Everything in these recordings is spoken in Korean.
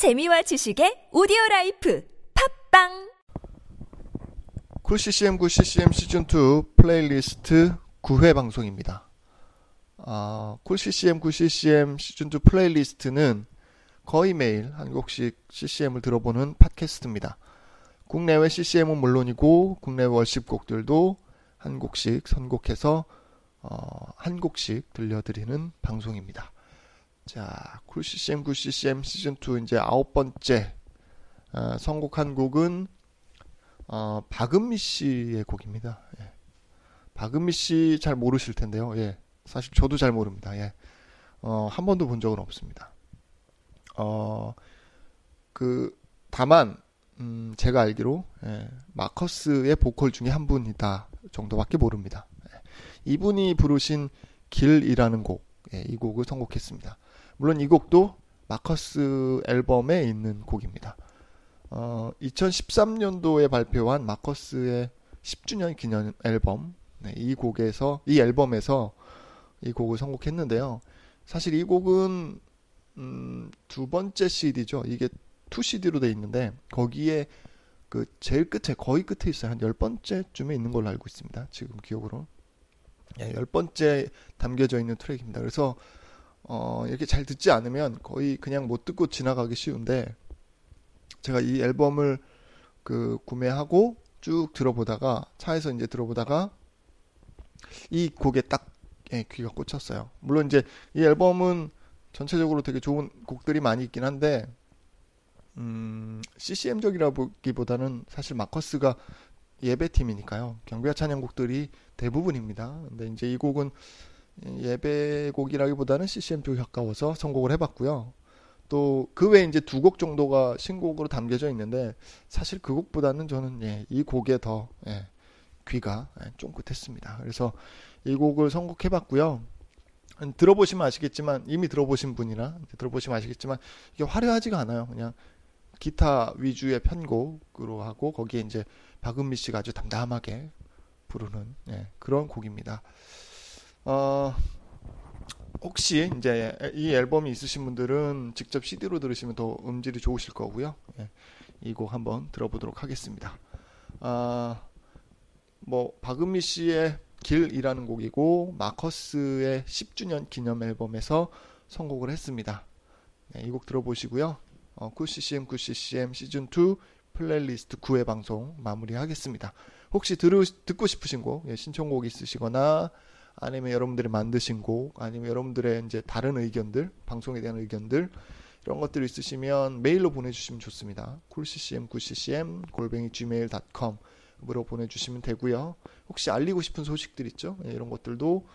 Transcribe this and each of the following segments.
재미와 지식의 오디오 라이프 팟빵 Cool CCM 9 CCM 시즌 2 플레이리스트 9회 방송입니다. 아, Cool CCM 9 CCM 시즌 2 playlist는 거의 매일 한 곡씩 CCM을 들어보는 팟캐스트입니다. 국내외 CCM은 물론이고 국내 worship 곡들도 한 곡씩 선곡해서 어, 한 곡씩 들려드리는 방송입니다. 자, 쿨 CCM 9 CCM 시즌 2 이제 아홉 번째 어, 선곡한 곡은 어, 박은미 씨의 곡입니다. 예. 박은미 씨 잘 모르실 텐데요. 예. 사실 저도 잘 모릅니다. 예. 어, 한 번도 본 적은 없습니다. 어, 그, 다만, 음, 제가 알기로, 예, 마커스의 보컬 중에 한 분이다 정도밖에 모릅니다. 예. 이분이 부르신 길이라는 곡, 예, 이 곡을 선곡했습니다. 물론 이 곡도 마커스 앨범에 있는 곡입니다. 어, 2013년도에 발표한 마커스의 10주년 기념 앨범, 네, 이 곡에서, 이 앨범에서 이 곡을 선곡했는데요. 사실 이 곡은, 음, 두 번째 CD죠. 이게 2CD로 돼 있는데, 거기에 그 제일 끝에, 거의 끝에 있어요. 한 열 번째쯤에 있는 걸로 알고 있습니다. 지금 기억으로. 예, 열 번째 담겨져 있는 트랙입니다. 그래서, 어, 이렇게 잘 듣지 않으면 거의 그냥 못 듣고 지나가기 쉬운데, 제가 이 앨범을 그 구매하고 쭉 들어보다가 차에서 이제 들어보다가 이 곡에 딱 예, 귀가 꽂혔어요. 물론 이제 이 앨범은 전체적으로 되게 좋은 곡들이 많이 있긴 한데 음, CCM적이라기보다는 사실 마커스가 예배팀이니까요. 경배와 찬양곡들이 대부분입니다. 근데 이제 이 곡은 예배곡이라기보다는 CCM 쪽에 가까워서 선곡을 해봤고요. 또 그 외에 이제 두 곡 정도가 신곡으로 담겨져 있는데 사실 그 곡보다는 저는 예, 이 곡에 더 예, 귀가 예, 쫑긋했습니다. 그래서 이 곡을 선곡해봤고요. 들어보시면 아시겠지만 이미 들어보신 분이나 들어보시면 아시겠지만 이게 화려하지가 않아요. 그냥 기타 위주의 편곡으로 하고 거기에 이제 박은미 씨가 아주 담담하게 부르는 예, 그런 곡입니다. 어, 혹시 이제 이 앨범이 있으신 분들은 직접 CD로 들으시면 더 음질이 좋으실 거고요. 예, 이곡 한번 들어보도록 하겠습니다. 아, 뭐 박은미 씨의 길이라는 곡이고 마커스의 10주년 기념 앨범에서 선곡을 했습니다. 네, 이곡 들어보시고요. 어, 9CCM 9CCM 시즌 2 플레이리스트 9회 방송 마무리하겠습니다. 혹시 들으, 듣고 싶으신 곡, 예, 신청곡 있으시거나 아니면 여러분들이 만드신 곡, 아니면 여러분들의 이제 다른 의견들, 방송에 대한 의견들, 이런 것들 있으시면 메일로 보내주시면 좋습니다. coolccm, 9ccm, 골뱅이 gmail.com으로 보내주시면 되고요. 혹시 알리고 싶은 소식들 있죠? 네, 이런 것들도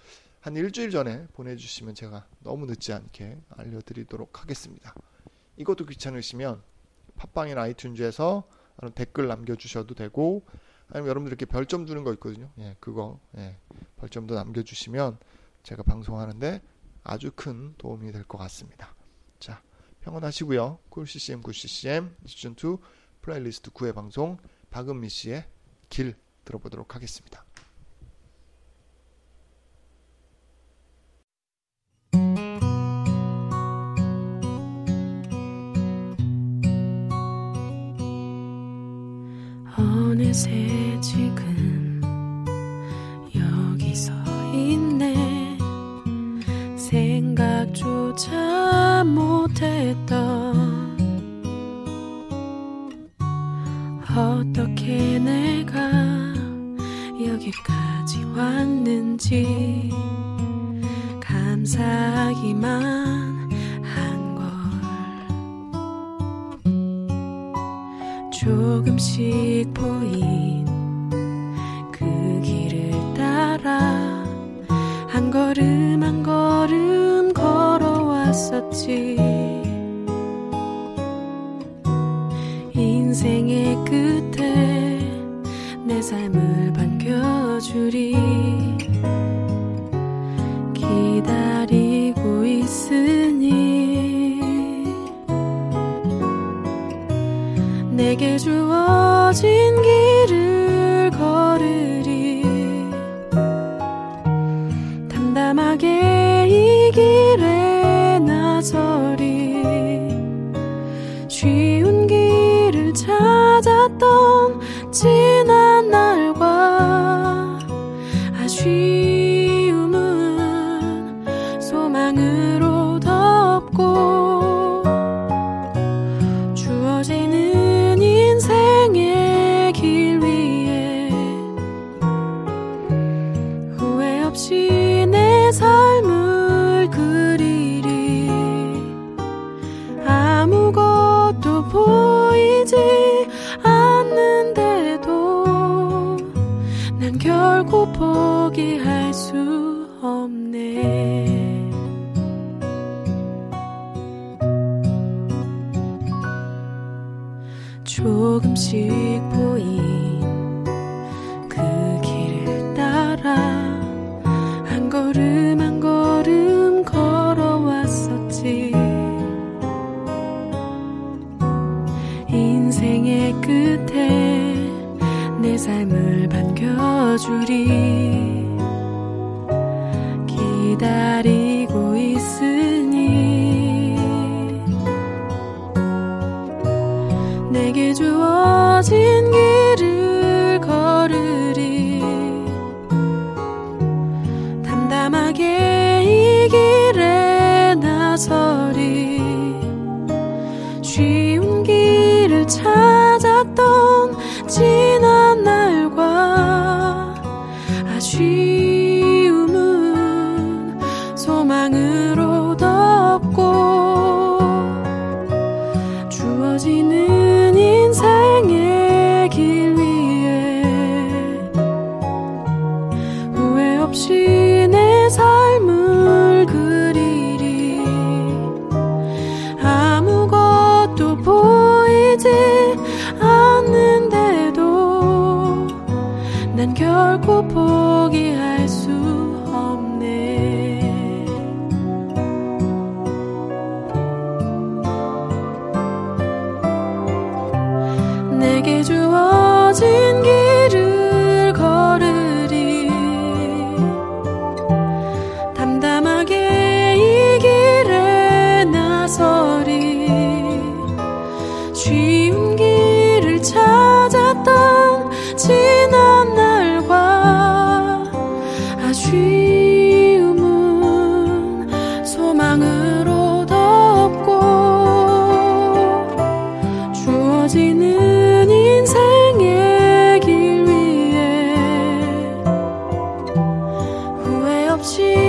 한 일주일 전에 보내주시면 제가 너무 늦지 않게 알려드리도록 하겠습니다. 이것도 귀찮으시면 팟빵이나 iTunes에서 댓글 남겨주셔도 되고 아니면 여러분들 이렇게 별점 주는 거 있거든요. 예, 그거 예, 별점도 남겨주시면 제가 방송하는데 아주 큰 도움이 될 것 같습니다. 자, 평온하시고요. 쿨CCM 9CCM 시즌 2 플레이리스트 9회 방송 박은미 씨의 길 들어보도록 하겠습니다. 어느새 지금 여기 서 있네. 생각조차 못했던 어떻게 내가 여기까지 왔는지 감사하기만 조금씩 보인 그 길을 따라 한 걸음 한 걸음 걸어왔었지. 인생의 끝에 내 삶을 반겨주리. 기다리고 있으니 내게 주 담담하게 이 길에 나서리. 쉬운 길을 찾았던 지난 날과 아쉬움은 소망으로 덮고 조금씩 보인 그 길을 따라 한 걸음 한 걸음 걸어왔었지. 인생의 끝에 내 삶을 반겨주리. 기다리 내게 주어진 난 결코 포기 없이